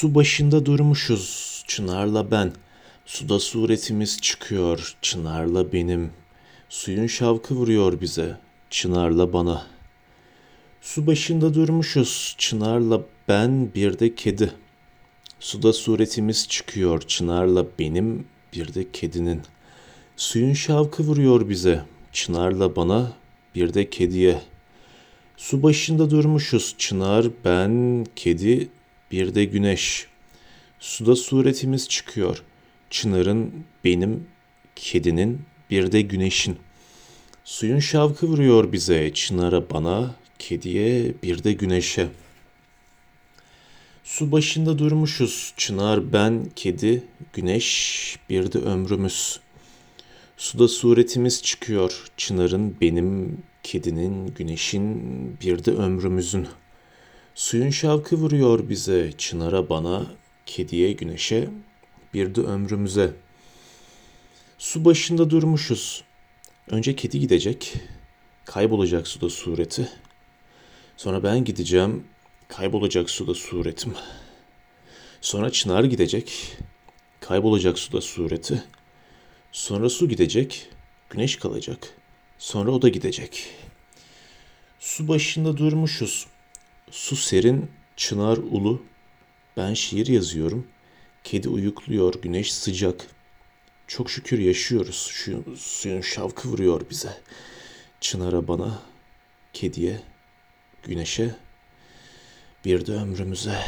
Su başında durmuşuz Çınar'la ben. Suda suretimiz çıkıyor Çınar'la benim. Suyun şavkı vuruyor bize Çınar'la bana. Su başında durmuşuz Çınar'la ben bir de kedi. Suda suretimiz çıkıyor Çınar'la benim bir de kedinin. Suyun şavkı vuruyor bize Çınar'la bana bir de kediye. Su başında durmuşuz çınar, ben, kedi, bir de güneş. Suda suretimiz çıkıyor. Çınarın, benim, kedinin, bir de güneşin. Suyun şavkı vuruyor bize, çınara bana, kediye, bir de güneşe. Su başında durmuşuz, çınar, ben, kedi, güneş, bir de ömrümüz. Suda suretimiz çıkıyor, çınarın, benim, kedinin, güneşin, bir de ömrümüzün. Suyun şavkı vuruyor bize, çınara bana, kediye, güneşe, bir de ömrümüze. Su başında durmuşuz. Önce kedi gidecek, kaybolacak suda sureti. Sonra ben gideceğim, kaybolacak suda suretim. Sonra çınar gidecek, kaybolacak suda sureti. Sonra su gidecek, güneş kalacak. Sonra o da gidecek. Su başında durmuşuz. Su serin, çınar ulu. Ben şiir yazıyorum. Kedi uyukluyor, güneş sıcak. Çok şükür yaşıyoruz. Şu suyun şavkı vuruyor bize. Çınara bana, kediye, güneşe, bir de ömrümüze.